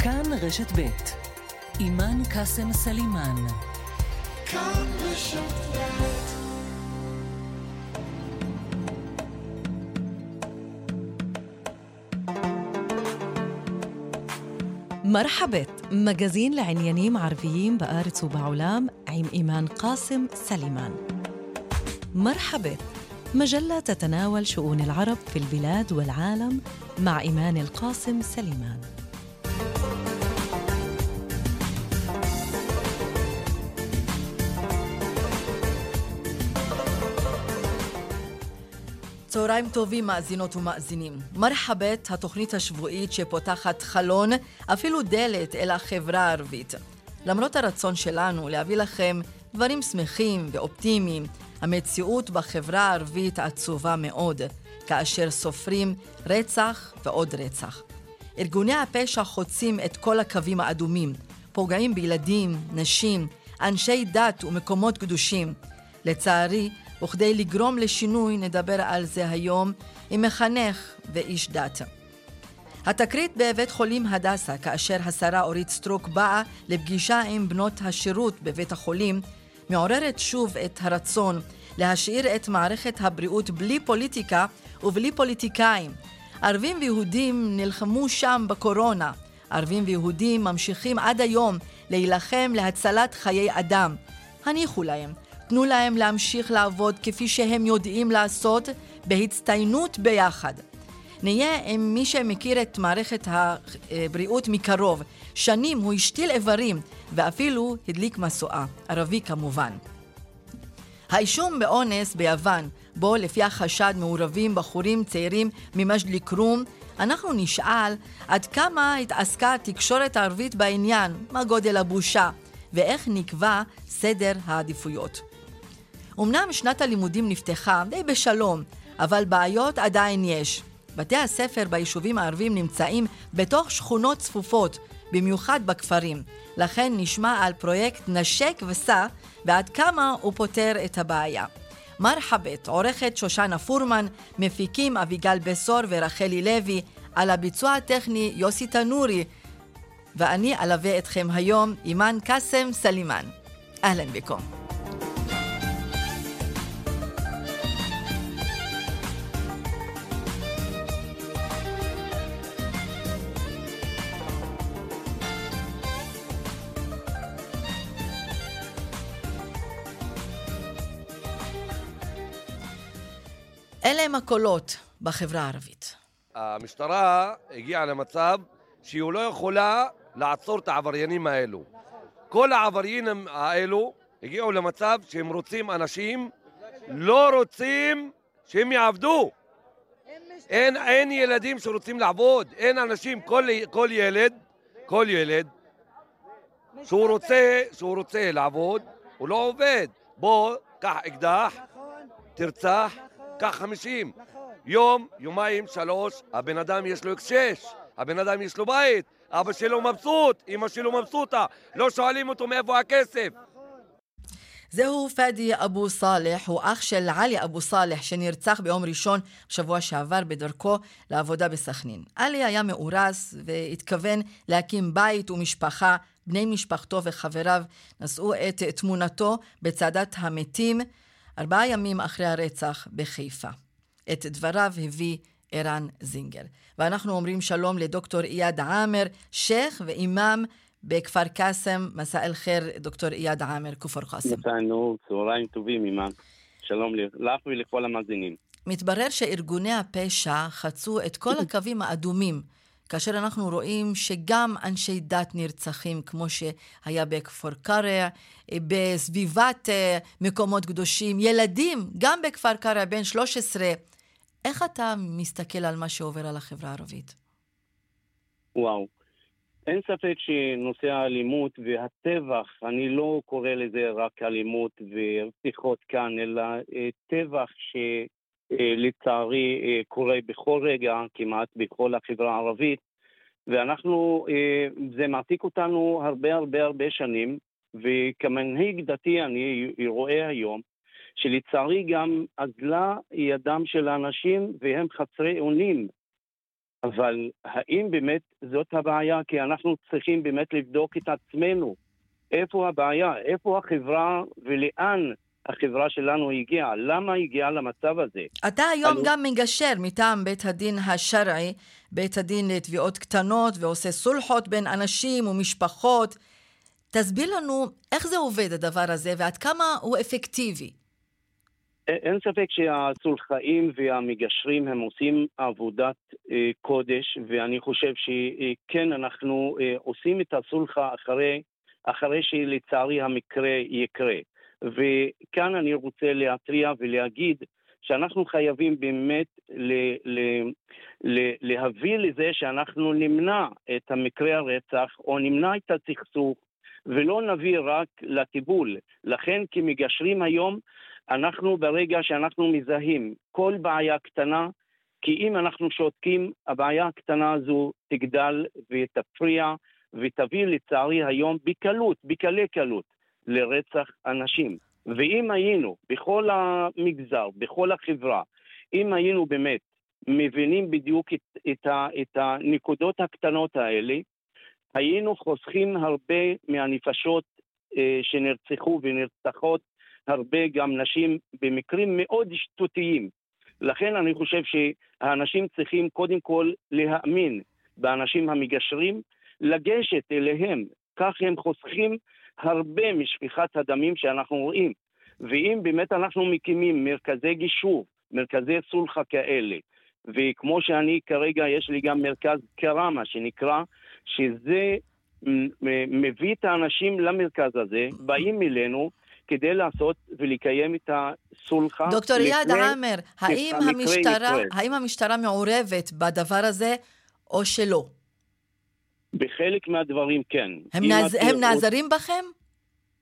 כאן רשת ב' אימאן קאסם סלימאן כאן רשת ב' מרחבת, מגזין לעניינים ערביים בארץ ובעולם עם إيمان قاسم سليمان مرحبا مجلة تتناول شؤون العرب في البلاد والعالم مع إيمان القاسم سليمان צהריים טובים מאזינות ומאזינים. מרחבת, התוכנית השבועית שפותחת חלון, אפילו דלת, אל החברה הערבית. למרות הרצון שלנו להביא לכם דברים שמחים ואופטימיים, המציאות בחברה הערבית עצובה מאוד, כאשר סופרים רצח ועוד רצח. ארגוני הפשע חוצים את כל הקווים האדומים, פוגעים בילדים, נשים, אנשי דת ומקומות קדושים. לצערי, וכדי לגרום לשינוי נדבר על זה היום עם מחנך ואיש דת. התקרית בבית חולים הדסה, כאשר השרה אורית סטרוק באה לפגישה עם בנות השירות בבית החולים, מעוררת שוב את הרצון להשאיר את מערכת הבריאות בלי פוליטיקה ובלי פוליטיקאים. ערבים ויהודים נלחמו שם בקורונה. ערבים ויהודים ממשיכים עד היום להילחם להצלת חיי אדם. הניחו להם, תנו להם להמשיך לעבוד כפי שהם יודעים לעשות, בהצטיינות ביחד. נהיה עם מי שמכיר את מערכת הבריאות מקרוב. שנים הוא השתיל איברים ואפילו הדליק משואה, ערבי כמובן. האישום באונס ביוון, בו לפי החשד מעורבים בחורים צעירים ממג'דלי כרום, אנחנו נשאל עד כמה התעסקה התקשורת הערבית בעניין, מה גודל הבושה, ואיך נקבע סדר העדיפויות. אמנם שנת הלימודים נפתחה די בשלום, אבל בעיות עדיין יש. בתי הספר ביישובים הערביים נמצאים בתוך שכונות צפופות, במיוחד בכפרים. לכן נשמע על פרויקט נשק וסע ועד כמה הוא פותר את הבעיה. מרחבת, עורכת שושנה פורמן, מפיקים אביגל בסור ורחלי לוי, על הביצוע הטכני יוסי תנורי, ואני אלווה אתכם היום, אימאן קאסם סלימאן. אהלן בקום. אלה הם הקולות בחברה הערבית. המשטרה הגיעה למצב שהיא לא יכולה לעצור את העבריינים האלו. כל העבריינים האלו הגיעו למצב שהם רוצים אנשים, לא רוצים שהם יעבדו. אין, אין ילדים שרוצים לעבוד, אין אנשים, כל, כל ילד, כל ילד, שהוא רוצה, שהוא רוצה לעבוד, הוא לא עובד. בוא, קח אקדח, תרצח, קח חמישים. יום, יומיים, שלוש, הבן אדם יש לו אקשש, הבן אדם יש לו בית, אבא שלו מבסוט, אמא שלו מבסוטה, לא שואלים אותו מאיפה הכסף. זהו פאדי אבו סאלח, הוא אח של עלי אבו סאלח, שנרצח ביום ראשון בשבוע שעבר בדרכו לעבודה בסכנין. עלי היה מאורס והתכוון להקים בית ומשפחה. בני משפחתו וחבריו נשאו את תמונתו בצעדת המתים ארבעה ימים אחרי הרצח בחיפה. את דבריו הביא ערן זינגר. ואנחנו אומרים שלום לדוקטור איאד עאמר, שייח' ואימאם בכפר קאסם. מסע אל חיר, דוקטור איאד עאמר, כפר קאסם. מסע נו, צהריים טובים, אימאם. שלום לך ולכל המאזינים. מתברר שארגוני הפשע חצו את כל הקווים האדומים כאשר אנחנו רואים שגם אנשי דת נרצחים, כמו שהיה בכפר קרע, בסביבת אה, מקומות קדושים, ילדים, גם בכפר קרע, בן 13. איך אתה מסתכל על מה שעובר על החברה הערבית? וואו. אין ספק שנושא האלימות והטבח, אני לא קורא לזה רק אלימות ורציחות כאן, אלא אה, טבח ש... אה, לצערי אה, קורה בכל רגע, כמעט בכל החברה הערבית, ואנחנו, אה, זה מעתיק אותנו הרבה הרבה הרבה שנים, וכמנהיג דתי אני רואה היום שלצערי גם אזלה ידם של האנשים והם חסרי אונים אבל האם באמת זאת הבעיה? כי אנחנו צריכים באמת לבדוק את עצמנו. איפה הבעיה? איפה החברה ולאן החברה שלנו הגיעה? למה הגיעה למצב הזה? אתה היום אני... גם מגשר מטעם בית הדין השרעי, בית הדין לתביעות קטנות, ועושה סולחות בין אנשים ומשפחות. תסביר לנו איך זה עובד הדבר הזה ועד כמה הוא אפקטיבי. אין ספק שהסולחאים והמגשרים הם עושים עבודת אה, קודש, ואני חושב שכן, אנחנו אה, עושים את הסולחה אחרי, אחרי שלצערי המקרה יקרה. וכאן אני רוצה להתריע ולהגיד שאנחנו חייבים באמת ל, ל, ל, להביא לזה שאנחנו נמנע את המקרה הרצח או נמנע את הסכסוך ולא נביא רק לטיפול. לכן כמגשרים היום אנחנו ברגע שאנחנו מזהים כל בעיה קטנה, כי אם אנחנו שותקים, הבעיה הקטנה הזו תגדל ותפריע ותביא לצערי היום בקלות, בקלי קלות, לרצח אנשים. ואם היינו בכל המגזר, בכל החברה, אם היינו באמת מבינים בדיוק את, את, ה, את הנקודות הקטנות האלה, היינו חוסכים הרבה מהנפשות אה, שנרצחו ונרצחות הרבה גם נשים במקרים מאוד שטותיים. לכן אני חושב שהאנשים צריכים קודם כל להאמין באנשים המגשרים, לגשת אליהם, כך הם חוסכים הרבה משפיכת הדמים שאנחנו רואים. ואם באמת אנחנו מקימים מרכזי גישור, מרכזי סולחה כאלה, וכמו שאני כרגע, יש לי גם מרכז קראמה שנקרא, שזה מביא את האנשים למרכז הזה, באים אלינו, כדי לעשות ולקיים את הסולחה. דוקטור יעד עאמר, האם המשטרה, האם המשטרה מעורבת בדבר הזה או שלא? בחלק מהדברים כן. הם, נעז... הם נעזרים בכם?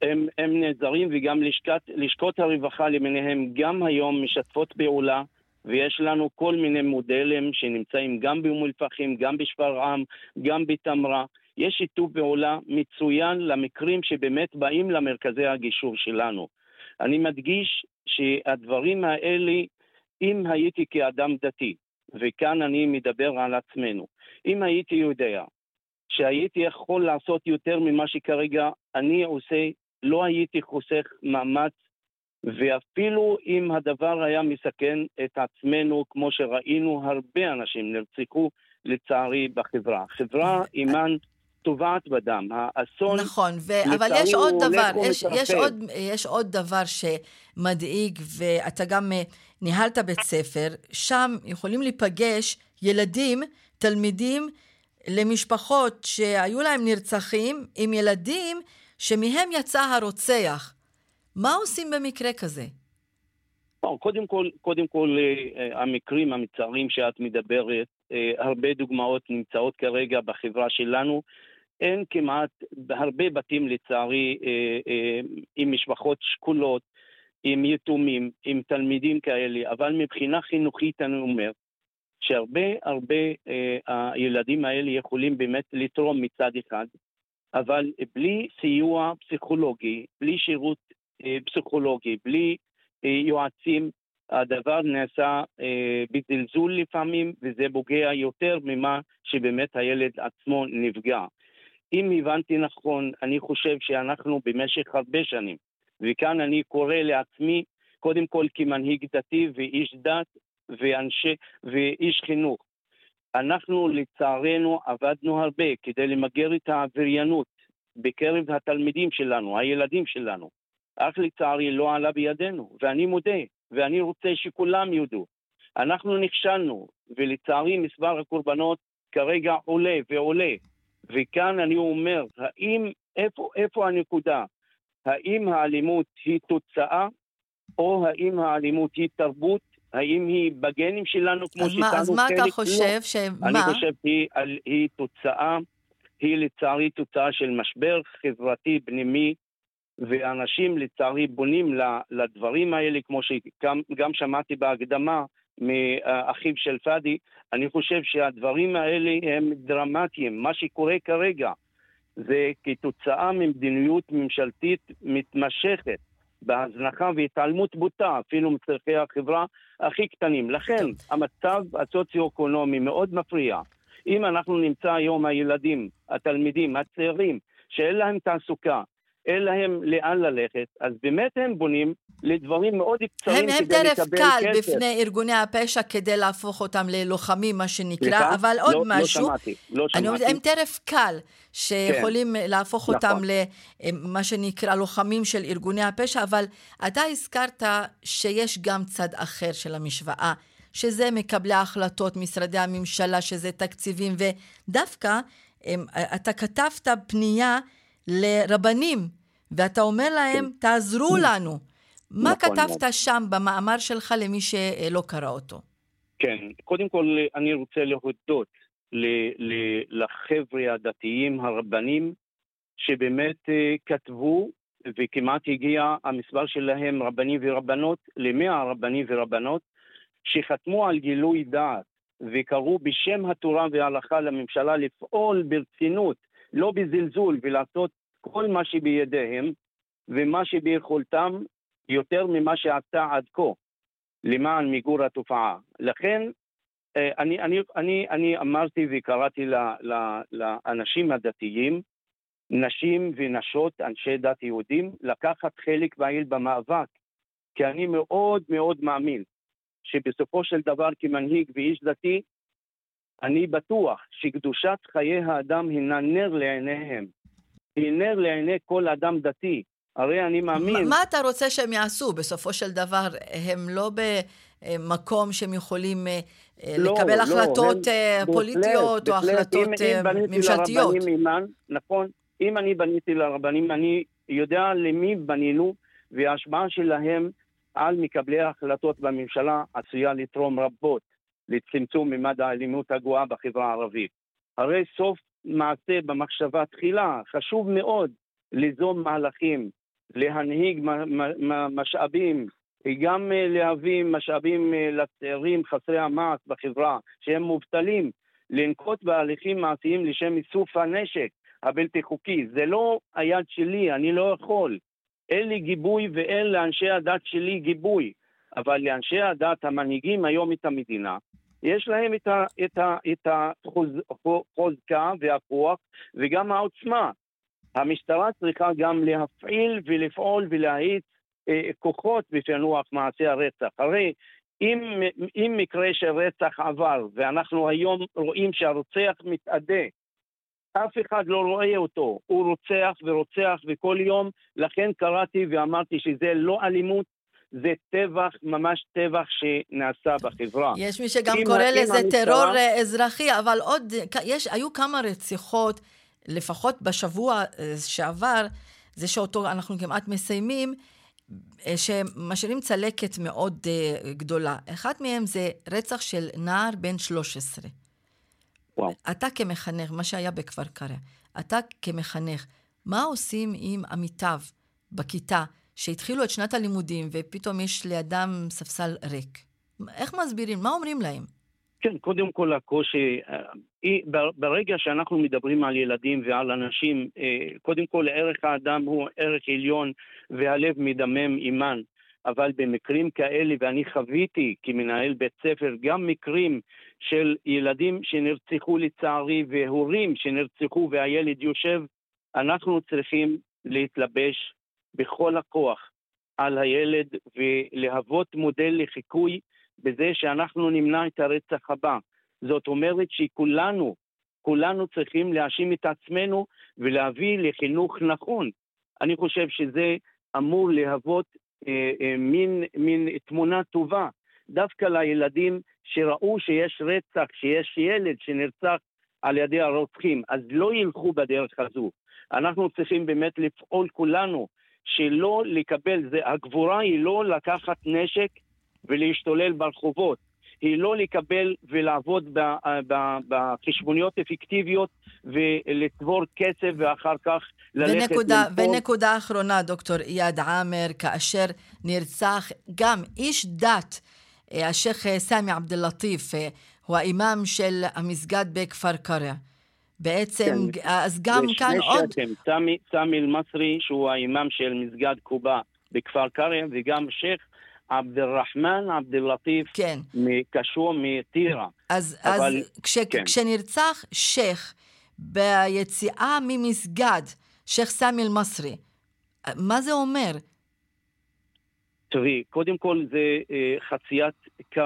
הם, הם נעזרים וגם לשכת, לשכות הרווחה למיניהם גם היום משתפות פעולה ויש לנו כל מיני מודלים שנמצאים גם באום אל-פחם, גם בשפרעם, גם בתמרה. יש שיתוף פעולה מצוין למקרים שבאמת באים למרכזי הגישור שלנו. אני מדגיש שהדברים האלה, אם הייתי כאדם דתי, וכאן אני מדבר על עצמנו, אם הייתי יודע שהייתי יכול לעשות יותר ממה שכרגע אני עושה, לא הייתי חוסך מאמץ, ואפילו אם הדבר היה מסכן את עצמנו, כמו שראינו, הרבה אנשים נרצחו לצערי בחברה. חברה אימן טובעת בדם. האסון... נכון, ו... אבל יש עוד דבר, יש, יש, עוד, יש עוד דבר שמדאיג, ואתה גם אה, ניהלת בית ספר, שם יכולים להיפגש ילדים, תלמידים, למשפחות שהיו להם נרצחים, עם ילדים שמהם יצא הרוצח. מה עושים במקרה כזה? קודם כל, קודם כל, אה, המקרים המצערים שאת מדברת, אה, הרבה דוגמאות נמצאות כרגע בחברה שלנו. אין כמעט, בהרבה בתים לצערי, אה, עם משפחות שכולות, עם יתומים, עם תלמידים כאלה, אבל מבחינה חינוכית אני אומר שהרבה הרבה הילדים האלה יכולים באמת לתרום מצד אחד, אבל בלי סיוע פסיכולוגי, בלי שירות פסיכולוגי, בלי יועצים, הדבר נעשה אה, בזלזול לפעמים, וזה פוגע יותר ממה שבאמת הילד עצמו נפגע. אם הבנתי נכון, אני חושב שאנחנו במשך הרבה שנים, וכאן אני קורא לעצמי, קודם כל כמנהיג דתי ואיש דת ואנשי, ואיש חינוך, אנחנו לצערנו עבדנו הרבה כדי למגר את העבריינות בקרב התלמידים שלנו, הילדים שלנו. אך לצערי לא עלה בידינו, ואני מודה, ואני רוצה שכולם יודו. אנחנו נכשלנו, ולצערי מספר הקורבנות כרגע עולה ועולה. וכאן אני אומר, האם, איפה, איפה הנקודה? האם האלימות היא תוצאה, או האם האלימות היא תרבות? האם היא בגנים שלנו כמו שכאנו אז מה אתה חושב? לא. שמה? אני חושב שהיא היא תוצאה, היא לצערי תוצאה של משבר חברתי פנימי ואנשים לצערי בונים לדברים האלה, כמו שגם שמעתי בהקדמה מאחיו של פאדי, אני חושב שהדברים האלה הם דרמטיים. מה שקורה כרגע זה כתוצאה ממדיניות ממשלתית מתמשכת בהזנחה והתעלמות בוטה, אפילו מצרכי החברה הכי קטנים. לכן. המצב הסוציו-אקונומי מאוד מפריע. אם אנחנו נמצא היום הילדים, התלמידים, הצעירים, שאין להם תעסוקה, אין להם לאן ללכת, אז באמת הם בונים לדברים מאוד קצרים כדי לקבל כסף. הם טרף קל בפני ארגוני הפשע כדי להפוך אותם ללוחמים, מה שנקרא, סליחה? אבל עוד לא, לא משהו. לא שמעתי, לא שמעתי. אני אומרת, הם טרף קל, שיכולים כן. להפוך נכון. אותם למה שנקרא לוחמים של ארגוני הפשע, אבל אתה הזכרת שיש גם צד אחר של המשוואה. שזה מקבלי ההחלטות, משרדי הממשלה, שזה תקציבים, ודווקא אתה כתבת פנייה לרבנים, ואתה אומר להם, כן. תעזרו לנו. מה נכון, כתבת נכון. שם במאמר שלך למי שלא קרא אותו? כן, קודם כל אני רוצה להודות לחבר'ה הדתיים, הרבנים, שבאמת אה, כתבו, וכמעט הגיע המספר שלהם, רבנים ורבנות, למאה רבנים ורבנות, שחתמו על גילוי דעת וקראו בשם התורה וההלכה לממשלה לפעול ברצינות, לא בזלזול, ולעשות כל מה שבידיהם ומה שביכולתם יותר ממה שעשתה עד כה למען מיגור התופעה. לכן אה, אני, אני, אני, אני אמרתי וקראתי לאנשים הדתיים, נשים ונשות, אנשי דת יהודים, לקחת חלק פעיל במאבק, כי אני מאוד מאוד מאמין שבסופו של דבר כמנהיג ואיש דתי, אני בטוח שקדושת חיי האדם הינה נר לעיניהם. היא נר לעיני כל אדם דתי. הרי אני מאמין... ما, מה אתה רוצה שהם יעשו? בסופו של דבר, הם לא במקום שהם יכולים אה, לא, לקבל לא, החלטות הם, אה, פוליטיות בהחלט, או בהחלט, החלטות אם, אם אה, ממשלתיות. אימן, נכון, אם אני בניתי לרבנים, אני יודע למי בנינו, וההשפעה שלהם על מקבלי ההחלטות בממשלה עשויה לתרום רבות לצמצום ממד האלימות הגואה בחברה הערבית. הרי סוף מעשה במחשבה תחילה, חשוב מאוד ליזום מהלכים, להנהיג משאבים, גם אה, להביא משאבים אה, לצעירים חסרי המעש בחברה, שהם מובטלים, לנקוט בהליכים מעשיים לשם איסוף הנשק הבלתי חוקי. זה לא היד שלי, אני לא יכול. אין לי גיבוי ואין לאנשי הדת שלי גיבוי, אבל לאנשי הדת המנהיגים היום את המדינה, יש להם את, ה, את, ה, את החוזקה והכוח וגם העוצמה. המשטרה צריכה גם להפעיל ולפעול ולהאיץ אה, כוחות בפענוח מעשי הרצח. הרי אם, אם מקרה של רצח עבר ואנחנו היום רואים שהרוצח מתאדה אף אחד לא רואה אותו, הוא רוצח ורוצח וכל יום, לכן קראתי ואמרתי שזה לא אלימות, זה טבח, ממש טבח שנעשה בחברה. יש מי שגם קורא לזה המשטרה... טרור אה, אזרחי, אבל עוד, יש, היו כמה רציחות, לפחות בשבוע אה, שעבר, זה שאותו אנחנו כמעט מסיימים, אה, שמשאירים צלקת מאוד גדולה. אחד מהם זה רצח של נער בן 13. וואו. אתה כמחנך, מה שהיה בכפר קרע, אתה כמחנך, מה עושים עם עמיתיו בכיתה שהתחילו את שנת הלימודים ופתאום יש לידם ספסל ריק? איך מסבירים? מה אומרים להם? כן, קודם כל הקושי, אה, ברגע שאנחנו מדברים על ילדים ועל אנשים, אה, קודם כל ערך האדם הוא ערך עליון והלב מדמם עימן. אבל במקרים כאלה, ואני חוויתי כמנהל בית ספר גם מקרים של ילדים שנרצחו לצערי והורים שנרצחו והילד יושב, אנחנו צריכים להתלבש בכל הכוח על הילד ולהוות מודל לחיקוי בזה שאנחנו נמנע את הרצח הבא. זאת אומרת שכולנו, כולנו צריכים להאשים את עצמנו ולהביא לחינוך נכון. אני חושב שזה אמור להוות אה, אה, מין, מין תמונה טובה דווקא לילדים שראו שיש רצח, שיש ילד שנרצח על ידי הרוצחים, אז לא ילכו בדרך הזו. אנחנו צריכים באמת לפעול כולנו שלא לקבל, זה, הגבורה היא לא לקחת נשק ולהשתולל ברחובות, היא לא לקבל ולעבוד בחשבוניות אפקטיביות ולצבור כסף ואחר כך ללכת ונקודה, למפור. ונקודה אחרונה, דוקטור איאד עאמר, כאשר נרצח גם איש דת, אה, השייח' סמי עבד אל-לטיף, אה, הוא האימאם של המסגד בכפר קרע. בעצם, כן. אז גם כאן עוד... סמי, סמי אל-מסרי, שהוא האימאם של מסגד קובה בכפר קרע, וגם שייח' עבד אל-רחמן עבד אל-לטיף, כן. קשור מטירה. אז, אבל, אז כש, כן. כשנרצח שייח' ביציאה ממסגד, שייח' סמי אל-מסרי, מה זה אומר? תראי, קודם כל זה אה, חציית קו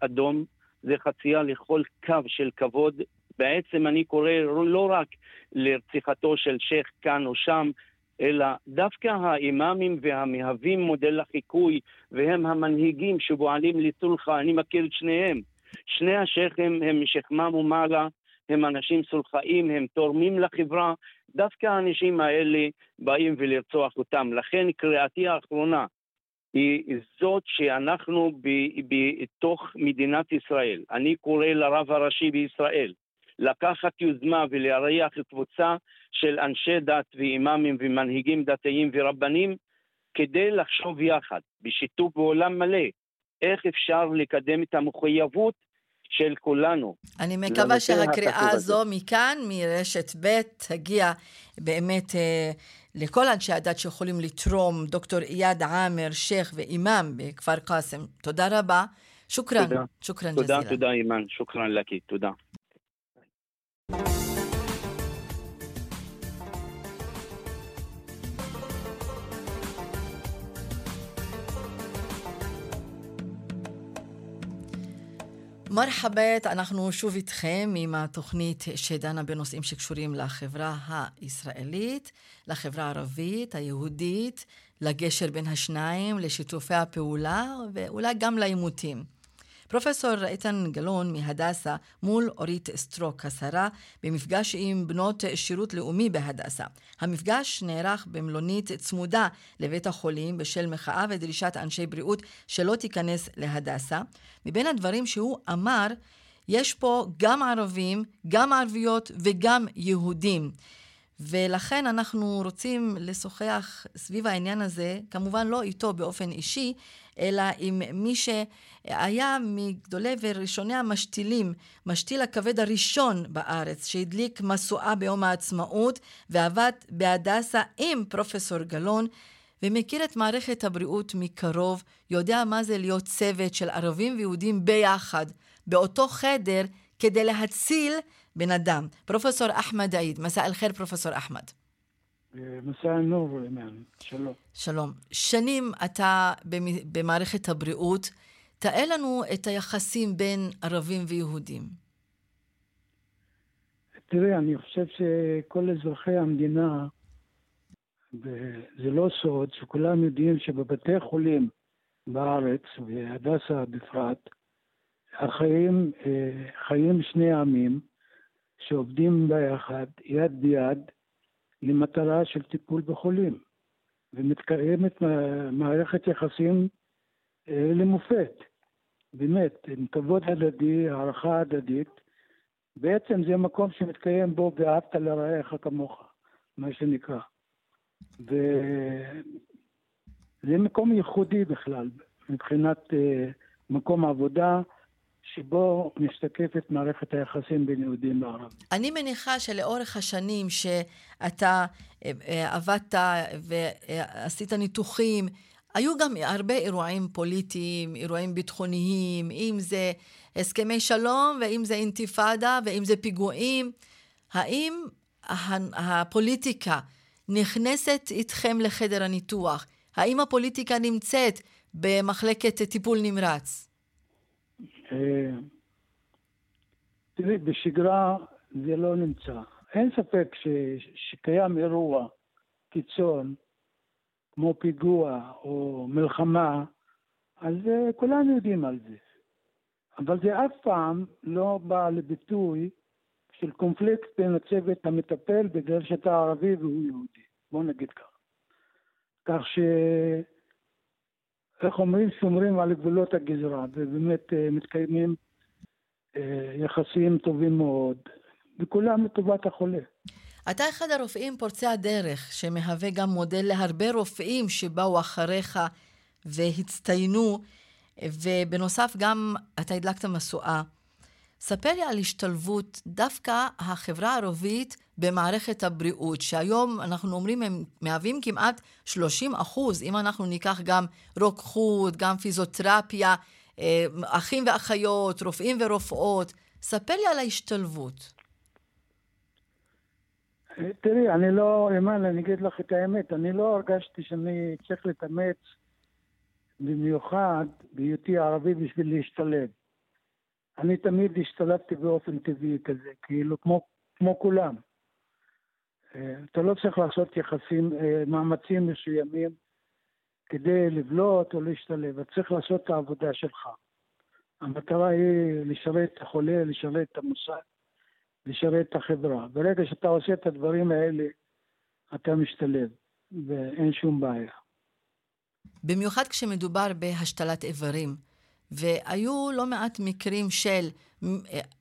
אדום, זה חצייה לכל קו של כבוד. בעצם אני קורא לא רק לרציחתו של שייח' כאן או שם, אלא דווקא האימאמים והמהווים מודל לחיקוי והם המנהיגים שפועלים לסולחה, אני מכיר את שניהם. שני השייחים הם משכמם ומעלה, הם אנשים סולחאים, הם תורמים לחברה, דווקא האנשים האלה באים ולרצוח אותם. לכן קריאתי האחרונה היא זאת שאנחנו בתוך מדינת ישראל, אני קורא לרב הראשי בישראל, לקחת יוזמה ולארח קבוצה של אנשי דת ואימאמים ומנהיגים דתיים ורבנים כדי לחשוב יחד, בשיתוף בעולם מלא, איך אפשר לקדם את המחויבות של כולנו. אני מקווה שהקריאה הזו מכאן, מרשת ב', תגיע באמת אה, לכל אנשי הדת שיכולים לתרום, דוקטור איאד עאמר, שייח' ואימאם בכפר קאסם. תודה רבה. שוכרן. תודה. שוכרן ג'זילה. תודה, תודה אימאן. שוכרן לקי. תודה. מרחבת, אנחנו שוב איתכם עם התוכנית שדנה בנושאים שקשורים לחברה הישראלית, לחברה הערבית, היהודית, לגשר בין השניים, לשיתופי הפעולה ואולי גם לעימותים. פרופסור איתן גלאון מהדסה מול אורית סטרוק, השרה, במפגש עם בנות שירות לאומי בהדסה. המפגש נערך במלונית צמודה לבית החולים בשל מחאה ודרישת אנשי בריאות שלא תיכנס להדסה. מבין הדברים שהוא אמר, יש פה גם ערבים, גם ערביות וגם יהודים. ולכן אנחנו רוצים לשוחח סביב העניין הזה, כמובן לא איתו באופן אישי, אלא עם מי שהיה מגדולי וראשוני המשתילים, משתיל הכבד הראשון בארץ, שהדליק משואה ביום העצמאות ועבד בהדסה עם פרופסור גלאון. ומכיר את מערכת הבריאות מקרוב, יודע מה זה להיות צוות של ערבים ויהודים ביחד, באותו חדר, כדי להציל בן אדם. פרופסור אחמד עיד, מסע אל-חיר פרופסור אחמד. מסע אל-נור, שלום. שלום. שנים אתה במערכת הבריאות, תאר לנו את היחסים בין ערבים ויהודים. תראה, אני חושב שכל אזרחי המדינה, זה לא סוד, שכולם יודעים שבבתי חולים בארץ, והדסה בפרט, החיים אה, חיים שני עמים שעובדים ביחד, יד ביד, למטרה של טיפול בחולים, ומתקיימת מערכת יחסים אה, למופת, באמת, עם כבוד הדדי, הערכה הדדית. בעצם זה מקום שמתקיים בו ואהבת לרעך כמוך, מה שנקרא. וזה מקום ייחודי בכלל, מבחינת אה, מקום עבודה, שבו משתקפת מערכת היחסים בין יהודים לערבים. אני מניחה שלאורך השנים שאתה אה, אה, עבדת ועשית ניתוחים, היו גם הרבה אירועים פוליטיים, אירועים ביטחוניים, אם זה הסכמי שלום, ואם זה אינתיפאדה, ואם זה פיגועים. האם הפוליטיקה נכנסת איתכם לחדר הניתוח? האם הפוליטיקה נמצאת במחלקת טיפול נמרץ? אה, תראי, בשגרה זה לא נמצא. אין ספק ש, שקיים אירוע קיצון, כמו פיגוע או מלחמה, אז uh, כולנו יודעים על זה. אבל זה אף פעם לא בא לביטוי של קונפליקט בין הצוות המטפל בגלל שאתה ערבי והוא יהודי. בוא נגיד ככה. כך ש... איך אומרים, שומרים על גבולות הגזרה, ובאמת אה, מתקיימים אה, יחסים טובים מאוד, וכולם לטובת החולה. אתה אחד הרופאים פורצי הדרך, שמהווה גם מודל להרבה רופאים שבאו אחריך והצטיינו, ובנוסף גם אתה הדלקת משואה. ספר לי על השתלבות דווקא החברה הערבית במערכת הבריאות, שהיום אנחנו אומרים הם מהווים כמעט 30 אחוז, אם אנחנו ניקח גם רוקחות, גם פיזיותרפיה, אה, אחים ואחיות, רופאים ורופאות. ספר לי על ההשתלבות. תראי, אני לא, אימן, אני אגיד לך את האמת, אני לא הרגשתי שאני צריך להתאמץ במיוחד בהיותי ערבי בשביל להשתלב. אני תמיד השתלבתי באופן טבעי כזה, כאילו כמו, כמו כולם. אה, אתה לא צריך לעשות יחסים, אה, מאמצים מסוימים כדי לבלוט או להשתלב, אתה צריך לעשות את העבודה שלך. המטרה היא לשרת את החולה, לשרת את המוסד, לשרת את החברה. ברגע שאתה עושה את הדברים האלה, אתה משתלב, ואין שום בעיה. במיוחד כשמדובר בהשתלת איברים. והיו לא מעט מקרים של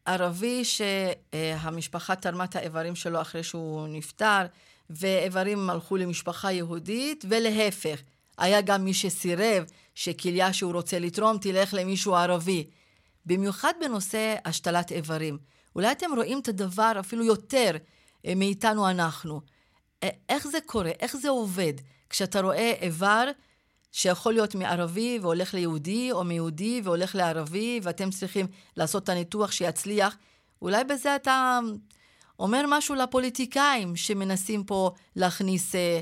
ערבי שהמשפחה תרמה את האיברים שלו אחרי שהוא נפטר, ואיברים הלכו למשפחה יהודית, ולהפך. היה גם מי שסירב שכליה שהוא רוצה לתרום תלך למישהו ערבי. במיוחד בנושא השתלת איברים. אולי אתם רואים את הדבר אפילו יותר אה, מאיתנו אנחנו. אה, איך זה קורה? איך זה עובד? כשאתה רואה איבר שיכול להיות מערבי והולך ליהודי, או מיהודי והולך לערבי, ואתם צריכים לעשות את הניתוח שיצליח, אולי בזה אתה אומר משהו לפוליטיקאים שמנסים פה להכניס אה,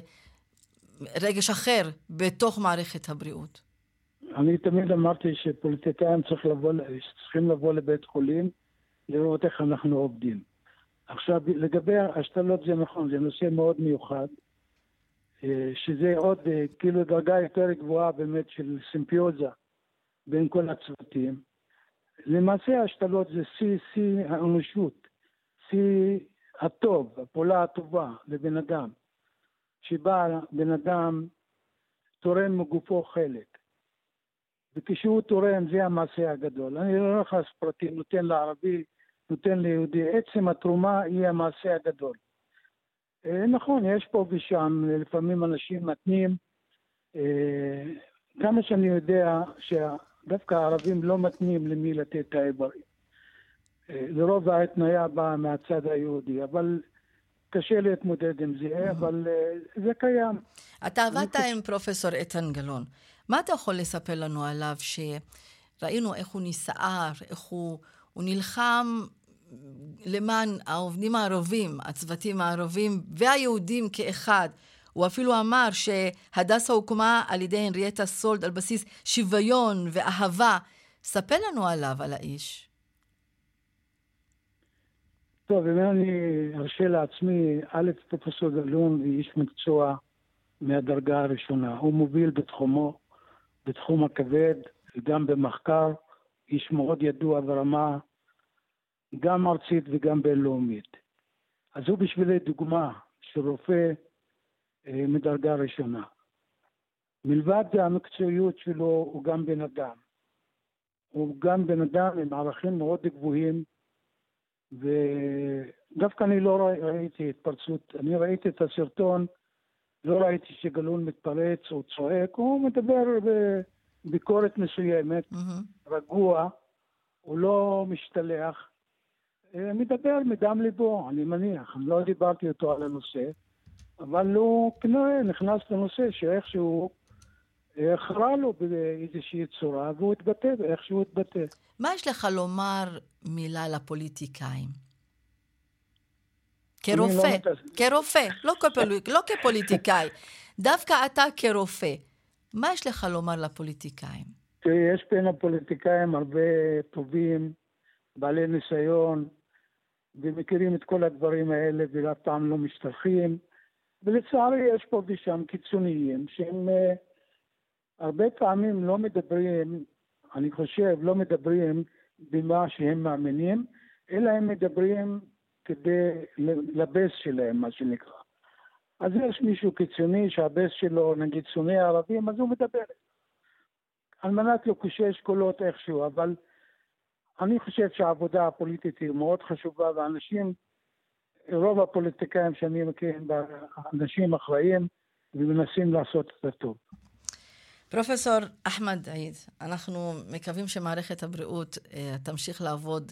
רגש אחר בתוך מערכת הבריאות. אני תמיד אמרתי שפוליטיקאים צריך לבוא, צריכים לבוא לבית חולים, לראות איך אנחנו עובדים. עכשיו, לגבי השתלות זה נכון, זה נושא מאוד מיוחד. אה, שזה עוד אה, כאילו דרגה יותר גבוהה באמת של סימפיוזה בין כל הצוותים. למעשה ההשתלות זה שיא שיא האנושות, שיא הטוב, הפעולה הטובה לבן אדם, שבה בן אדם תורם מגופו חלק. וכשהוא תורם זה המעשה הגדול. אני לא נכנס פרטים, נותן לערבי, נותן ליהודי. עצם התרומה היא המעשה הגדול. אה, נכון, יש פה ושם, לפעמים אנשים מתנים. אה, כמה שאני יודע שדווקא הערבים לא מתנים למי לתת את האיברים. אה, לרוב ההתניה באה מהצד היהודי, אבל קשה להתמודד עם זה, אבל זה קיים. אתה עבדת עם פרופסור איתן גלאון. מה אתה יכול לספר לנו עליו, שראינו איך הוא נסער, איך הוא, הוא נלחם למען העובדים הערבים, הצוותים הערבים והיהודים כאחד. הוא אפילו אמר שהדסה הוקמה על ידי הנריאטה סולד על בסיס שוויון ואהבה. ספר לנו עליו, על האיש. טוב, אם אני ארשה לעצמי, א', פרופסור גלון הוא איש מקצוע מהדרגה הראשונה. הוא מוביל בתחומו, בתחום הכבד, גם במחקר, איש מאוד ידוע ברמה גם ארצית וגם בינלאומית. אז הוא בשבילי דוגמה של רופא אה, מדרגה ראשונה. מלבד המקצועיות שלו הוא גם בן אדם. הוא גם בן אדם עם ערכים מאוד גבוהים, ודווקא אני לא ראיתי התפרצות, אני ראיתי את הסרטון, לא ראיתי שגלון מתפרץ או צועק, הוא מדבר בביקורת מסוימת, mm-hmm. רגוע, הוא לא משתלח, מדבר מדם ליבו, אני מניח. אני לא דיברתי איתו על הנושא, אבל הוא כנראה נכנס לנושא שאיכשהו אה, חרה לו באיזושהי צורה, והוא התבטא באיך שהוא התבטא. מה יש לך לומר מילה לפוליטיקאים? לא כרופא, לא כרופא, לא, כפול... לא כפוליטיקאי, דווקא אתה כרופא, מה יש לך לומר לפוליטיקאים? תראי, יש בין הפוליטיקאים הרבה טובים, בעלי ניסיון, ומכירים את כל הדברים האלה ואף פעם לא משתלחים. ולצערי יש פה ושם קיצוניים שהם uh, הרבה פעמים לא מדברים, אני חושב, לא מדברים במה שהם מאמינים, אלא הם מדברים כדי לבייס שלהם, מה שנקרא. אז יש מישהו קיצוני שהבייס שלו, נגיד, שונא ערבים, אז הוא מדבר. על מנת לקושש קולות איכשהו, אבל אני חושב שהעבודה הפוליטית היא מאוד חשובה, ואנשים, רוב הפוליטיקאים שאני מכיר הם אנשים אחראים ומנסים לעשות את הטוב. פרופסור אחמד עיד, אנחנו מקווים שמערכת הבריאות uh, תמשיך לעבוד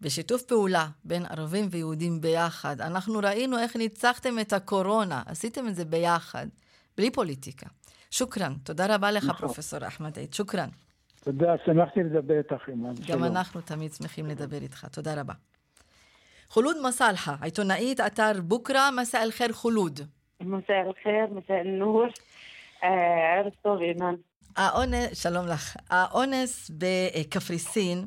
בשיתוף פעולה בין ערבים ויהודים ביחד. אנחנו ראינו איך ניצחתם את הקורונה, עשיתם את זה ביחד, בלי פוליטיקה. שוכרן. תודה רבה לך, נכון. פרופסור אחמד עיד. שוכרן. תודה, שמחתי לדבר איתך, אימאן. גם שלום. אנחנו תמיד שמחים לדבר איתך. תודה רבה. חולוד מסאלחה, עיתונאית אתר בוקרה, מסא אל-חיר חולוד. מסא אל-חיר, מסא אל-נור. אה, ערב טוב, אימאן. האונס, שלום לך. האונס בקפריסין,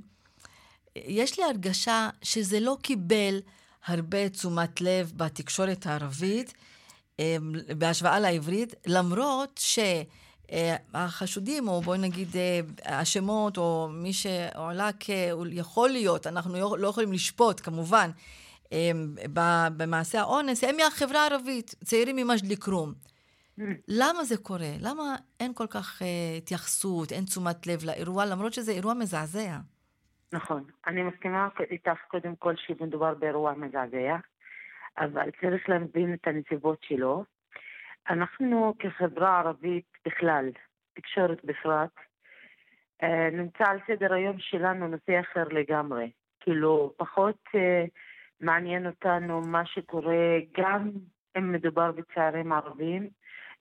יש לי הרגשה שזה לא קיבל הרבה תשומת לב בתקשורת הערבית אמ, בהשוואה לעברית, למרות שהחשודים, או בואי נגיד אה, השמות, או מי שעולה כיכול להיות, אנחנו לא, לא יכולים לשפוט כמובן, אמ, במעשה האונס, הם מהחברה הערבית, צעירים ממג'ד כרום. Mm. למה זה קורה? למה אין כל כך התייחסות, אין תשומת לב לאירוע, למרות שזה אירוע מזעזע? נכון. אני מסכימה איתך קודם כל שמדובר באירוע מזעזע, אבל צריך להבין את הנסיבות שלו. אנחנו כחברה ערבית בכלל, תקשורת בפרט, אה, נמצא על סדר היום שלנו נושא אחר לגמרי. כאילו, פחות אה, מעניין אותנו מה שקורה גם אם מדובר בצעירים ערבים,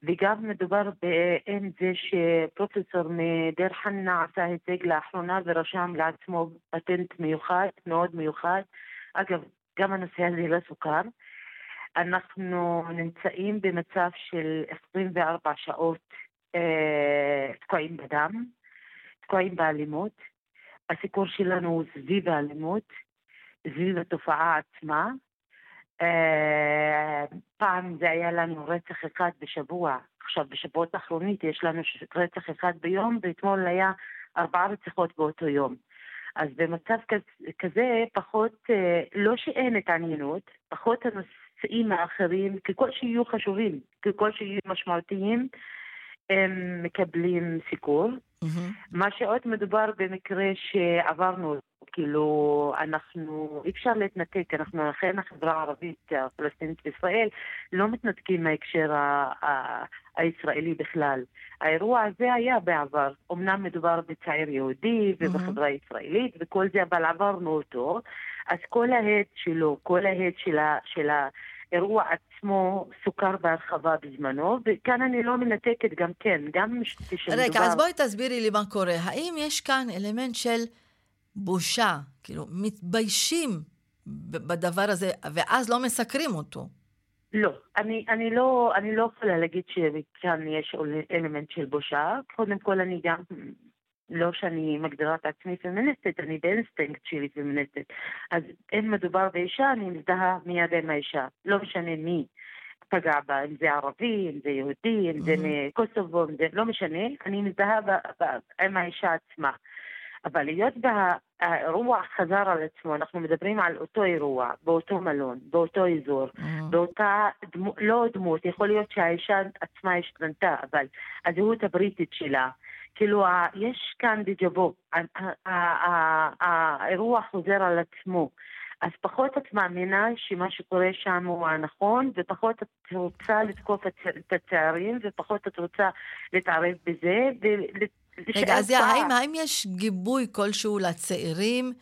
וגם מדובר באם זה שפרופסור מדיר חנא עשה הישג לאחרונה ורשם לעצמו פטנט מיוחד, מאוד מיוחד. אגב, גם הנושא הזה לא סוכר. אנחנו נמצאים במצב של 24 שעות אה, תקועים בדם, תקועים באלימות. הסיקור שלנו הוא סביב האלימות, סביב התופעה עצמה. אה, פעם זה היה לנו רצח אחד בשבוע, עכשיו בשבועות האחרונים יש לנו רצח אחד ביום, ואתמול היה ארבעה רציחות באותו יום. אז במצב כזה, פחות, אה, לא שאין התעניינות, פחות הנושאים האחרים, ככל שיהיו חשובים, ככל שיהיו משמעותיים, הם מקבלים סיקור. Mm-hmm. מה שעוד מדובר במקרה שעברנו, כאילו, אנחנו, אי אפשר להתנתק, אנחנו אכן החברה הערבית הפלסטינית בישראל לא מתנתקים מההקשר ה- ה- הישראלי בכלל. האירוע הזה היה בעבר, אמנם מדובר בצעיר יהודי ובחברה הישראלית וכל זה, אבל עברנו אותו, אז כל ההד שלו, כל ההד של, ה- של האירוע עצמו סוקר בהרחבה בזמנו, וכאן אני לא מנתקת גם כן, גם כשמדובר... רגע, אז בואי תסבירי לי מה קורה. האם יש כאן אלמנט של בושה, כאילו, מתביישים בדבר הזה, ואז לא מסקרים אותו? לא, אני, אני לא, אני לא יכולה להגיד שכאן יש אלמנט של בושה. קודם כל, אני גם, לא שאני מגדירה את עצמי פמיניסטית, אני באינסטינקט שלי פמיניסטית. אז אם מדובר באישה, אני מזדהה מיד עם האישה. לא משנה מי פגע בה, אם זה ערבי, אם זה יהודי, אם זה מקוסובו, אם זה, לא משנה, אני מזדהה עם האישה עצמה. אבל היות והאירוע חזר על עצמו, אנחנו מדברים על אותו אירוע, באותו מלון, באותו אזור, mm-hmm. באותה דמות, לא דמות, יכול להיות שהאישה עצמה השתנתה, אבל הזהות הבריטית שלה, כאילו, יש כאן דג'ה וו, האירוע חוזר על עצמו. אז פחות את מאמינה שמה שקורה שם הוא הנכון, ופחות את רוצה לתקוף את הצעירים, ופחות את רוצה להתערב בזה, רגע, אז האם, האם יש גיבוי כלשהו לצעירים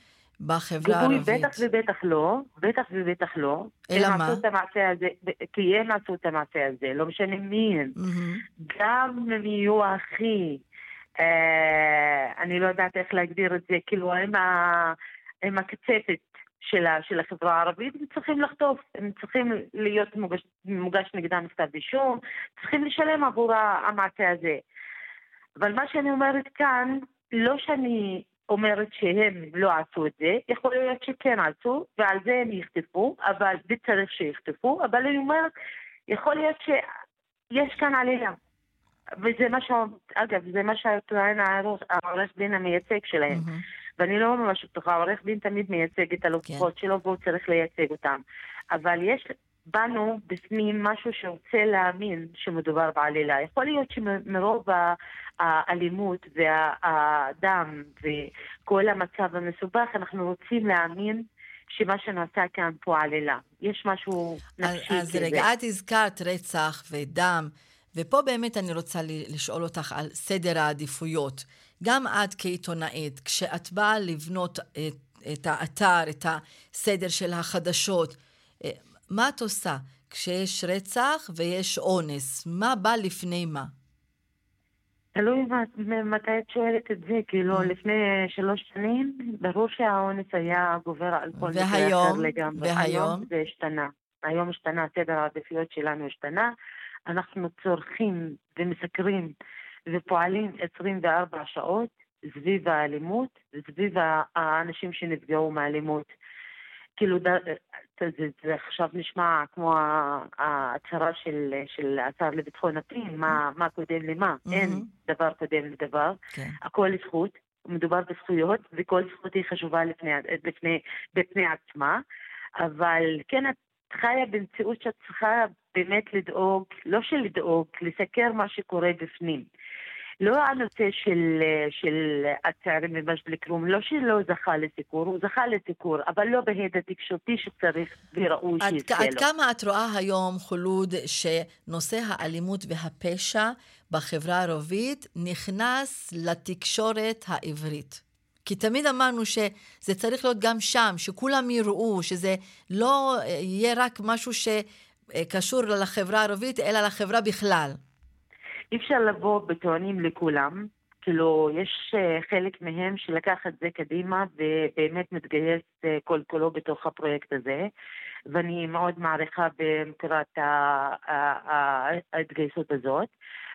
בחברה הערבית? גיבוי בטח ובטח לא, בטח ובטח לא. אלא מה? עשו את המעשה הזה, כי הם עשו את המעשה הזה, לא משנה מי הם. Mm-hmm. גם אם יהיו הכי, אה, אני לא יודעת איך להגדיר את זה, כאילו הם, ה, הם הקצפת של, של החברה הערבית, הם צריכים לחטוף, הם צריכים להיות מוגש, מוגש נגדם כתב אישום, צריכים לשלם עבור המעשה הזה. אבל מה שאני אומרת כאן, לא שאני אומרת שהם לא עשו את זה, יכול להיות שכן עשו, ועל זה הם יחטפו, אבל זה צריך שיחטפו, אבל אני אומרת, יכול להיות שיש כאן עלייה. וזה מה ש... אגב, זה מה שטוען העורך דין המייצג שלהם. Mm-hmm. ואני לא ממש בטוחה, העורך דין תמיד מייצג את הלקוחות כן. שלו והוא צריך לייצג אותם. אבל יש בנו בפנים משהו שרוצה להאמין שמדובר בעלילה. יכול להיות שמרוב האלימות והדם וכל המצב המסובך, אנחנו רוצים להאמין שמה שנעשה כאן פה עלילה. יש משהו נפשי כזה. אז רגע, את הזכרת רצח ודם, ופה באמת אני רוצה לשאול אותך על סדר העדיפויות. גם את כעיתונאית, כשאת באה לבנות את את האתר, את הסדר של החדשות. אה, מה את עושה כשיש רצח ויש אונס? מה בא לפני מה? תלוי מתי את שואלת את זה, כאילו mm. לפני שלוש שנים, ברור שהאונס היה גובר על כל מקרה אחר לגמרי. והיום? היום זה השתנה. היום השתנה, סדר העדיפויות שלנו השתנה. אנחנו צורכים ומסקרים ופועלים 24 שעות סביב האלימות וסביב האנשים שנפגעו מאלימות. כאילו, זה, זה עכשיו נשמע כמו ההצהרה של, של השר לביטחון הפנים, מה, מה קודם למה. Mm-hmm. אין דבר קודם לדבר. כן. הכל זכות, מדובר בזכויות, וכל זכות היא חשובה לפני, לפני, בפני עצמה. אבל כן, את חיה במציאות שאת צריכה באמת לדאוג, לא של לדאוג, לסקר מה שקורה בפנים. לא הנושא של, של הצעירים ממג'ד אל-כרום, לא שלא זכה לסיקור, הוא זכה לסיקור, אבל לא בהד התקשורתי שצריך וראוי שיצא לו. עד כמה את רואה היום, חולוד, שנושא האלימות והפשע בחברה הערבית נכנס לתקשורת העברית? כי תמיד אמרנו שזה צריך להיות גם שם, שכולם יראו, שזה לא יהיה רק משהו שקשור לחברה הערבית, אלא לחברה בכלל. אי אפשר לבוא בטוענים לכולם. כאילו, יש אה, חלק מהם שלקח את זה קדימה ובאמת מתגייס אה, כל כולו בתוך הפרויקט הזה, ואני מאוד מעריכה במקורת ההתגייסות הזאת.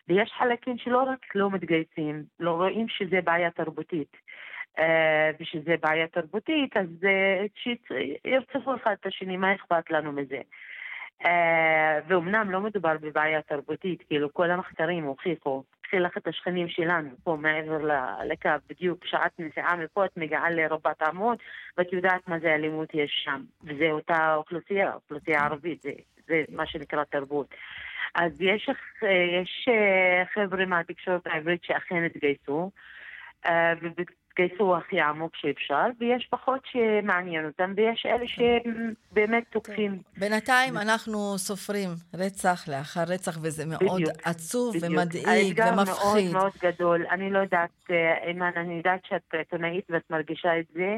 ויש חלקים שלא רק לא מתגייסים, לא רואים שזה בעיה תרבותית. אה, ושזה בעיה תרבותית, אז שירצחו אחד את השני, מה אכפת לנו מזה? אה, ואומנם לא מדובר בבעיה תרבותית, כאילו כל המחקרים הוכיחו, קחי לך את השכנים שלנו פה מעבר לקו, בדיוק שעת נסיעה מפה את מגיעה לרבת עמוד ואת יודעת מה זה אלימות יש שם, וזה אותה אוכלוסייה, אוכלוסייה ערבית, זה, זה מה שנקרא תרבות. אז יש, יש אה, חבר'ה מהתקשורת העברית שאכן התגייסו, אה, התגייסו הכי עמוק שאפשר, ויש פחות שמעניין אותם, ויש אלה שבאמת תוקפים. בינתיים אנחנו סופרים רצח לאחר רצח, וזה מאוד בדיוק, עצוב בדיוק. ומדאיג ומפחיד. האתגר מאוד מאוד גדול. אני לא יודעת, אימן, אני יודעת שאת עיתונאית ואת מרגישה את זה.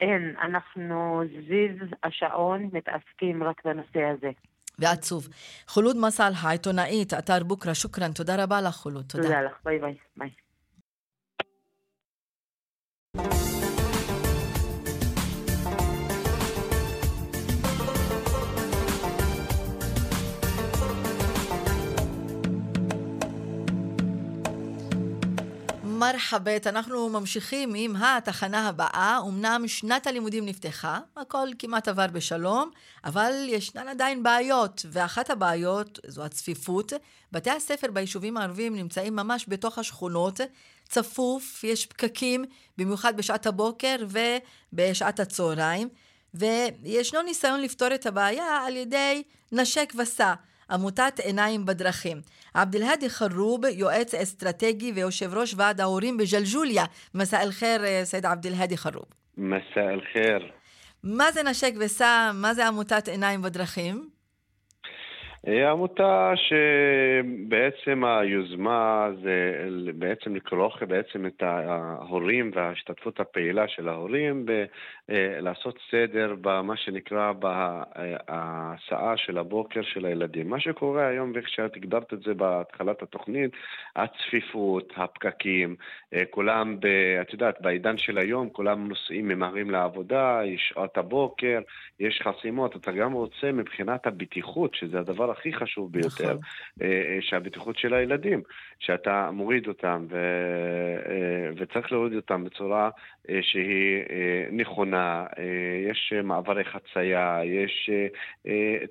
אין, אנחנו סביב השעון מתעסקים רק בנושא הזה. ועצוב. חולוד מסל, העיתונאית, אתר בוקרה, שוכרן, תודה רבה לך, חולוד. תודה. תודה לך, ביי ביי. ביי. מרחבת, אנחנו ממשיכים עם התחנה הבאה. אמנם שנת הלימודים נפתחה, הכל כמעט עבר בשלום, אבל ישנן עדיין בעיות, ואחת הבעיות זו הצפיפות. בתי הספר ביישובים הערביים נמצאים ממש בתוך השכונות, צפוף, יש פקקים, במיוחד בשעת הבוקר ובשעת הצהריים, וישנו ניסיון לפתור את הבעיה על ידי נשק וסע. עמותת עיניים בדרכים. עבד אל-האדי חרוב, יועץ אסטרטגי ויושב ראש ועד ההורים בג'לג'וליה. מסע אל-חיר, אה, סייד עבד אל-האדי חרוב. מסע אל-חיר. מה זה נשק וסע? מה זה עמותת עיניים בדרכים? היא עמותה שבעצם היוזמה זה בעצם לכרוך בעצם את ההורים וההשתתפות הפעילה של ההורים לעשות סדר במה שנקרא בהסעה של הבוקר של הילדים. מה שקורה היום, ואיך שאת הגדרת את זה בהתחלת התוכנית, הצפיפות, הפקקים, כולם, ב, את יודעת, בעידן של היום כולם נוסעים, ממהרים לעבודה, יש שעות הבוקר, יש חסימות, אתה גם רוצה מבחינת הבטיחות, שזה הדבר הכי חשוב ביותר, נכון. אה, אה, שהבטיחות של הילדים, שאתה מוריד אותם ו, אה, וצריך להוריד אותם בצורה שהיא נכונה, יש מעברי חצייה, יש...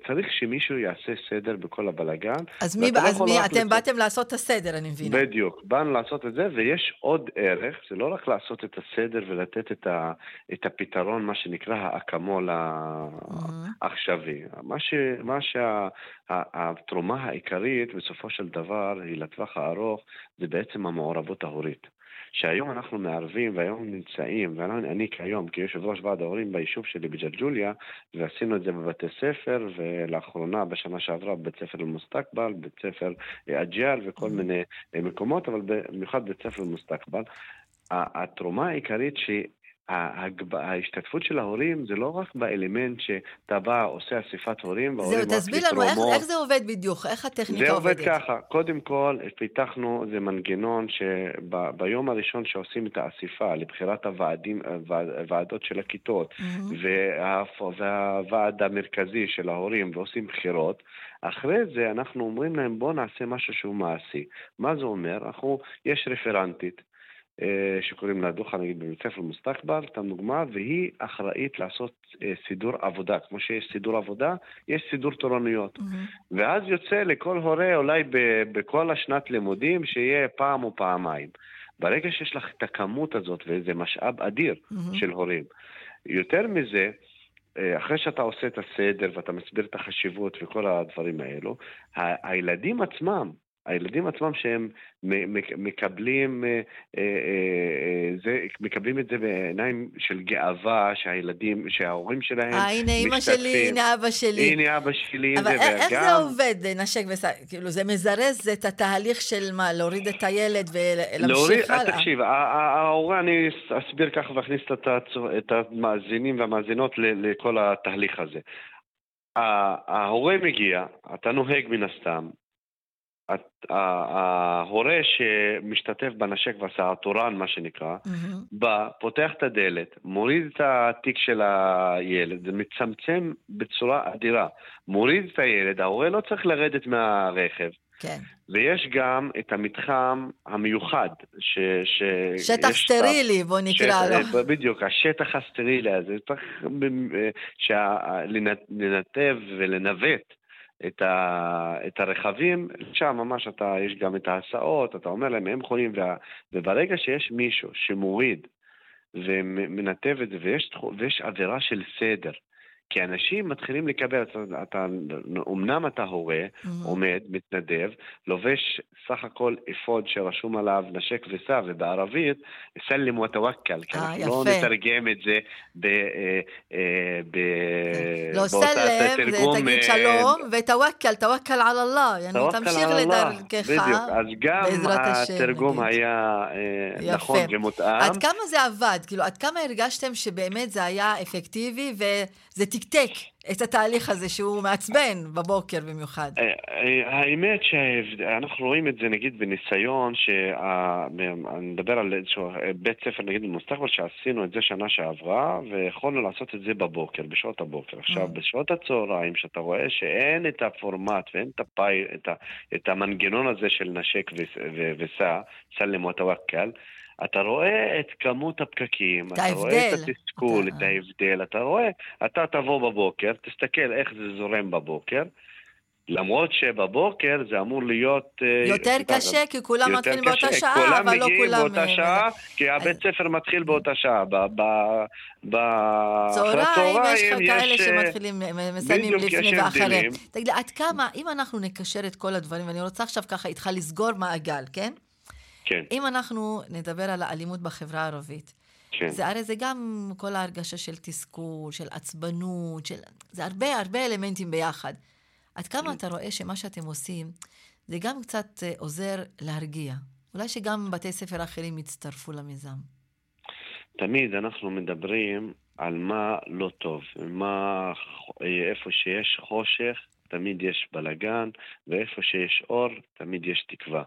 צריך שמישהו יעשה סדר בכל הבלגן. אז מי, לא אז מי אתם לצאת... באתם לעשות את הסדר, אני מבינה. בדיוק, באנו לעשות את זה, ויש עוד ערך, זה לא רק לעשות את הסדר ולתת את, ה, את הפתרון, מה שנקרא האקמול העכשווי. מה, ש, מה שה... התרומה העיקרית בסופו של דבר היא לטווח הארוך, זה בעצם המעורבות ההורית. שהיום אנחנו מערבים והיום נמצאים, ואני כיום כיושב ראש ועד ההורים ביישוב שלי בג'לג'וליה, ועשינו את זה בבתי ספר, ולאחרונה בשנה שעברה בבית ספר אל-מוסתקבל, בית ספר אג'יאל וכל mm-hmm. מיני מקומות, אבל במיוחד בית ספר אל-מוסתקבל. התרומה העיקרית שהיא ההשתתפות של ההורים זה לא רק באלמנט שאתה בא, עושה אספת הורים, וההורים זהו, תסביר לנו איך, איך זה עובד בדיוק, איך הטכניקה עובדת. זה עובד ככה, קודם כל פיתחנו איזה מנגנון שביום הראשון שעושים את האספה לבחירת הוועדים, הוועדות של הכיתות, mm-hmm. והוועד המרכזי של ההורים, ועושים בחירות, אחרי זה אנחנו אומרים להם בואו נעשה משהו שהוא מעשי. מה זה אומר? אנחנו, יש רפרנטית. אה, שקוראים לה דוחה נגיד בבית ספר מוסתקבל, סתם דוגמה, והיא אחראית לעשות אה, סידור עבודה. כמו שיש סידור עבודה, יש סידור תורנויות. Mm-hmm. ואז יוצא לכל הורה אולי בכל השנת לימודים שיהיה פעם או פעמיים. ברגע שיש לך את הכמות הזאת, וזה משאב אדיר mm-hmm. של הורים. יותר מזה, אה, אחרי שאתה עושה את הסדר ואתה מסביר את החשיבות וכל הדברים האלו, הילדים עצמם, הילדים עצמם שהם מקבלים, אה, אה, אה, זה, מקבלים את זה בעיניים של גאווה שהילדים, שההורים שלהם משתתפים. אה, הנה אימא שלי, הנה אבא שלי. הנה אבא שלי. אבל זה, איך וגם... זה עובד, נשק וס... כאילו, זה מזרז את התהליך של מה, להוריד את הילד ולהמשיך הלאה? תקשיב, ההורה, אני אסביר ככה ואכניס את המאזינים והמאזינות לכל התהליך הזה. ההורה מגיע, אתה נוהג מן הסתם, ההורה שמשתתף בנשק והסעה, התורן מה שנקרא, mm-hmm. בא, פותח את הדלת, מוריד את התיק של הילד, זה מצמצם בצורה אדירה. מוריד את הילד, ההורה לא צריך לרדת מהרכב. כן. ויש גם את המתחם המיוחד, ש... ש שטח סטרילי, בוא נקרא שטח, לו. בדיוק, השטח הסטרילי הזה, צריך לנתב ולנווט את, ה, את הרכבים, שם ממש אתה, יש גם את ההסעות, אתה אומר להם, הם יכולים, וה, וברגע שיש מישהו שמוריד ומנתב את זה, ויש, ויש עבירה של סדר, כי אנשים מתחילים לקבל, אתה, אתה, אמנם אתה הורה, mm-hmm. עומד, מתנדב, לובש סך הכל אפוד שרשום עליו נשק וסע, ובערבית, סלם ותווקל, כי אנחנו לא נתרגם את זה ב... אה, אה, ב לא, סלם, זה תגיד אה, שלום, ותווקל, תווקל על אללה, יעני, תמשיך לדרכך, אז גם התרגום היה נכון ומותאם. עד כמה זה עבד? כאילו, עד כמה הרגשתם שבאמת זה היה אפקטיבי, וזה תקתק את התהליך הזה שהוא מעצבן בבוקר במיוחד. אה, אה, האמת שאנחנו רואים את זה נגיד בניסיון, אני מדבר על איזשהו בית ספר נגיד במוסתקבל שעשינו את זה שנה שעברה ויכולנו לעשות את זה בבוקר, בשעות הבוקר. עכשיו, mm. בשעות הצהריים, שאתה רואה שאין את הפורמט ואין את, הפי, את, ה, את המנגנון הזה של נשק וסע, סלם ותווקל, אתה רואה את כמות הפקקים, את אתה רואה את התסכול, אתה... את ההבדל, אתה רואה, אתה תבוא בבוקר, תסתכל איך זה זורם בבוקר. למרות שבבוקר זה אמור להיות... אה, יותר קשה, כי כולם מתחילים באותה שעה, אבל לא כולם... כולם מגיעים באותה שעה, כי הבית ספר מתחיל באותה שעה. צהריים, יש לך כאלה שמתחילים, מסיימים לפני ואחרי. תגיד עד כמה, אם אנחנו נקשר את כל הדברים, ואני רוצה עכשיו ככה איתך לסגור מעגל, כן? כן. אם אנחנו נדבר על האלימות בחברה הערבית, כן. זה הרי זה גם כל ההרגשה של תסכול, של עצבנות, של... זה הרבה הרבה אלמנטים ביחד. עד כמה כן. אתה רואה שמה שאתם עושים, זה גם קצת אה, עוזר להרגיע. אולי שגם בתי ספר אחרים יצטרפו למיזם. תמיד אנחנו מדברים על מה לא טוב, מה, איפה שיש חושך, תמיד יש בלגן, ואיפה שיש אור, תמיד יש תקווה.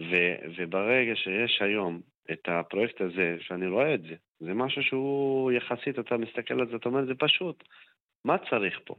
ו, וברגע שיש היום את הפרויקט הזה, שאני רואה את זה, זה משהו שהוא יחסית, אתה מסתכל על זה, אתה אומר, זה פשוט. מה צריך פה?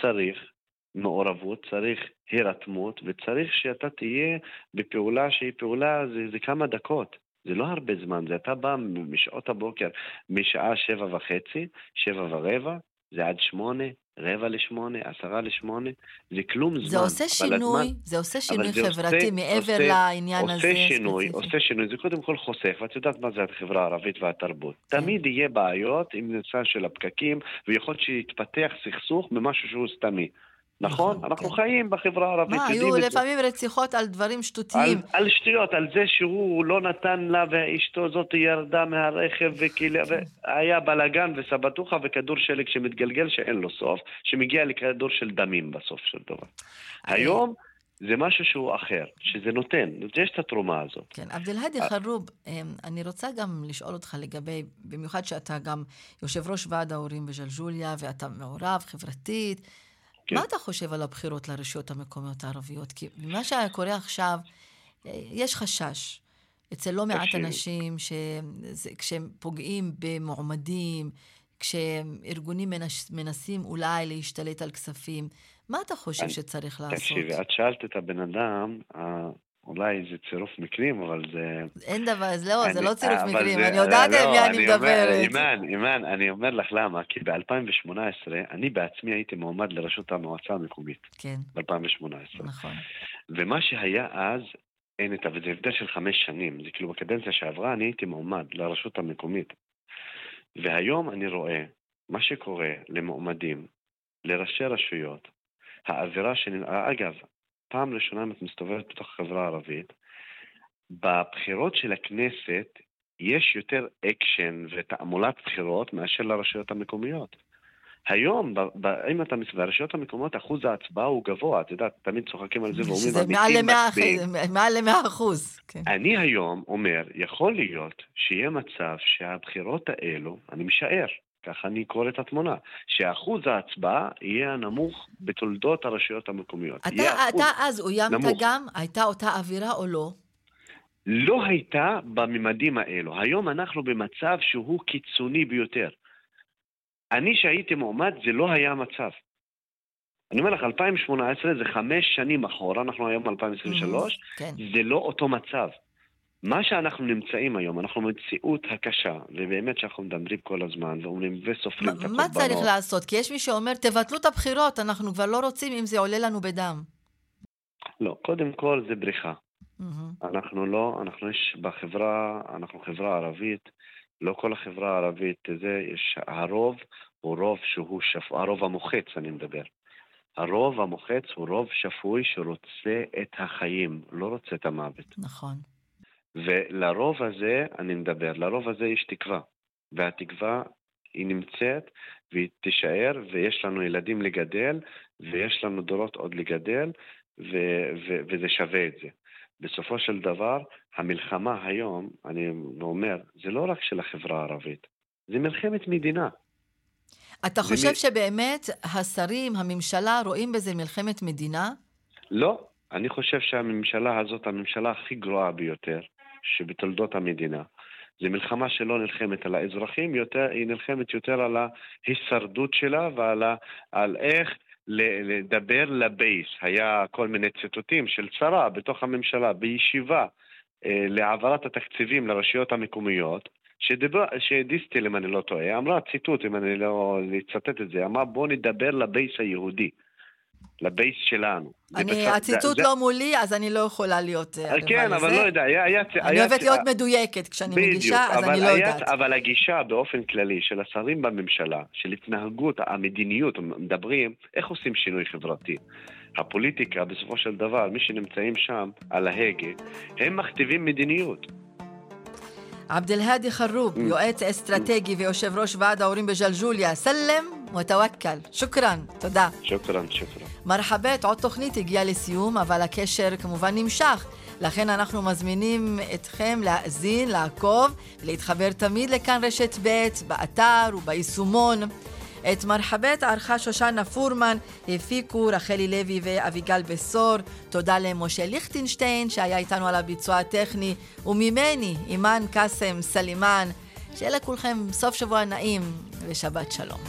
צריך מעורבות, צריך הירתמות, וצריך שאתה תהיה בפעולה שהיא פעולה, זה, זה כמה דקות. זה לא הרבה זמן, זה אתה בא משעות הבוקר, משעה שבע וחצי, שבע ורבע, זה עד שמונה, רבע לשמונה, עשרה לשמונה, זה כלום זמן. זה עושה שינוי, הזמן, זה עושה שינוי חברתי עושה, מעבר עושה, לעניין עושה הזה שינוי, ספציפי. עושה שינוי, זה קודם כל חוסך, ואת יודעת מה זה החברה הערבית והתרבות. כן. תמיד יהיה בעיות עם נושא של הפקקים, ויכול להיות שיתפתח סכסוך ממשהו שהוא סתמי. נכון? נכון? אנחנו כן. חיים בחברה הערבית. מה, היו לפעמים רציחות על דברים שטותיים. על, על שטויות, על זה שהוא לא נתן לה ואשתו זאת ירדה מהרכב וכאילו. והיה בלאגן וסבתוכה וכדור שלג שמתגלגל שאין לו סוף, שמגיע לכדור של דמים בסוף של דבר. היום... זה משהו שהוא אחר, שזה נותן, יש את התרומה הזאת. כן, עבד אל-האדי חרוב, אמ, אני רוצה גם לשאול אותך לגבי, במיוחד שאתה גם יושב ראש ועד ההורים בג'לג'וליה, ואתה מעורב חברתית, כן. מה אתה חושב על הבחירות לרשויות המקומיות הערביות? כי ממה שקורה עכשיו, אה, יש חשש. אצל לא מעט אנשים, שכשהם פוגעים במועמדים, כשארגונים מנס, מנסים אולי להשתלט על כספים, מה אתה חושב אני, שצריך לעשות? תקשיבי, את שאלת את הבן אדם, אולי זה צירוף מקרים, אבל זה... אין דבר, לא, אני, זה לא צירוף מקרים, זה, אני יודעת לא, מי אני מדברת. אימאן, אימאן, אני אומר לך למה, כי ב-2018, אני בעצמי הייתי מועמד לראשות המועצה המקומית. כן. ב-2018. נכון. ומה שהיה אז, אין את ה... וזה הבדל של חמש שנים, זה כאילו בקדנציה שעברה אני הייתי מועמד לרשות המקומית. והיום אני רואה מה שקורה למועמדים, לראשי רשויות, האווירה שנראה, אגב, פעם ראשונה אם את מסתובבת בתוך החברה הערבית, בבחירות של הכנסת יש יותר אקשן ותעמולת בחירות מאשר לרשויות המקומיות. היום, ב- ב- אם אתה מסתכל, ברשויות המקומיות אחוז ההצבעה הוא גבוה, את יודעת, תמיד צוחקים על זה ואומרים... שזה מעל ל-100 אחוז. כן. אני היום אומר, יכול להיות שיהיה מצב שהבחירות האלו, אני משער, ככה אני קורא את התמונה, שאחוז ההצבעה יהיה הנמוך בתולדות הרשויות המקומיות. אתה, אתה אז אוימת גם? הייתה אותה אווירה או לא? לא הייתה בממדים האלו. היום אנחנו במצב שהוא קיצוני ביותר. אני שהייתי מועמד, זה לא היה המצב. אני אומר לך, 2018 זה חמש שנים אחורה, אנחנו היום ב-2023, mm, כן. זה לא אותו מצב. מה שאנחנו נמצאים היום, אנחנו במציאות הקשה, ובאמת שאנחנו מדברים כל הזמן, ואומרים, וסופרים את הקורבנות. מה צריך לעשות? כי יש מי שאומר, תבטלו את הבחירות, אנחנו כבר לא רוצים אם זה עולה לנו בדם. לא, קודם כל זה בריחה. Mm-hmm. אנחנו לא, אנחנו יש בחברה, אנחנו חברה ערבית, לא כל החברה הערבית, זה, יש, הרוב הוא רוב שהוא שפוי, הרוב המוחץ אני מדבר. הרוב המוחץ הוא רוב שפוי שרוצה את החיים, לא רוצה את המוות. נכון. ולרוב הזה, אני מדבר, לרוב הזה יש תקווה. והתקווה היא נמצאת והיא תישאר, ויש לנו ילדים לגדל, ויש לנו דורות עוד לגדל, ו- ו- וזה שווה את זה. בסופו של דבר, המלחמה היום, אני אומר, זה לא רק של החברה הערבית, זה מלחמת מדינה. אתה חושב מ... שבאמת השרים, הממשלה, רואים בזה מלחמת מדינה? לא, אני חושב שהממשלה הזאת, הממשלה הכי גרועה ביותר שבתולדות המדינה. זו מלחמה שלא נלחמת על האזרחים, יותר, היא נלחמת יותר על ההישרדות שלה ועל ה, על איך לדבר לבייס. היה כל מיני ציטוטים של שרה בתוך הממשלה, בישיבה אה, להעברת התקציבים לרשויות המקומיות, שדיבר, שדיסטל, אם אני לא טועה, אמרה ציטוט, אם אני לא אצטט את זה, אמרה בואו נדבר לבייס היהודי. לבייס שלנו. אני, בצד, הציטוט זה, לא מולי, אז אני לא יכולה להיות... אה, כן, אבל לא יודע, היה... היה אני היה, אוהבת להיות מדויקת כשאני בדיוק, מגישה, אז אני לא היה, יודעת. אבל הגישה באופן כללי של השרים בממשלה, של התנהגות, המדיניות, מדברים, איך עושים שינוי חברתי? הפוליטיקה, בסופו של דבר, מי שנמצאים שם על ההגה, הם מכתיבים מדיניות. עבד אל-האדי חרוב, יועץ אסטרטגי ויושב ראש ועד ההורים בג'לג'וליה, סלם ותווקל. שוכרן, תודה. שוכרן, שוכרן. מרחבת, עוד תוכנית הגיעה לסיום, אבל הקשר כמובן נמשך. לכן אנחנו מזמינים אתכם להאזין, לעקוב, להתחבר תמיד לכאן רשת ב', באתר וביישומון. את מרחבת ערכה שושנה פורמן, הפיקו רחלי לוי ואביגל בשור. תודה למשה ליכטנשטיין שהיה איתנו על הביצוע הטכני, וממני, אימאן קאסם סלימאן. שיהיה לכולכם סוף שבוע נעים ושבת שלום.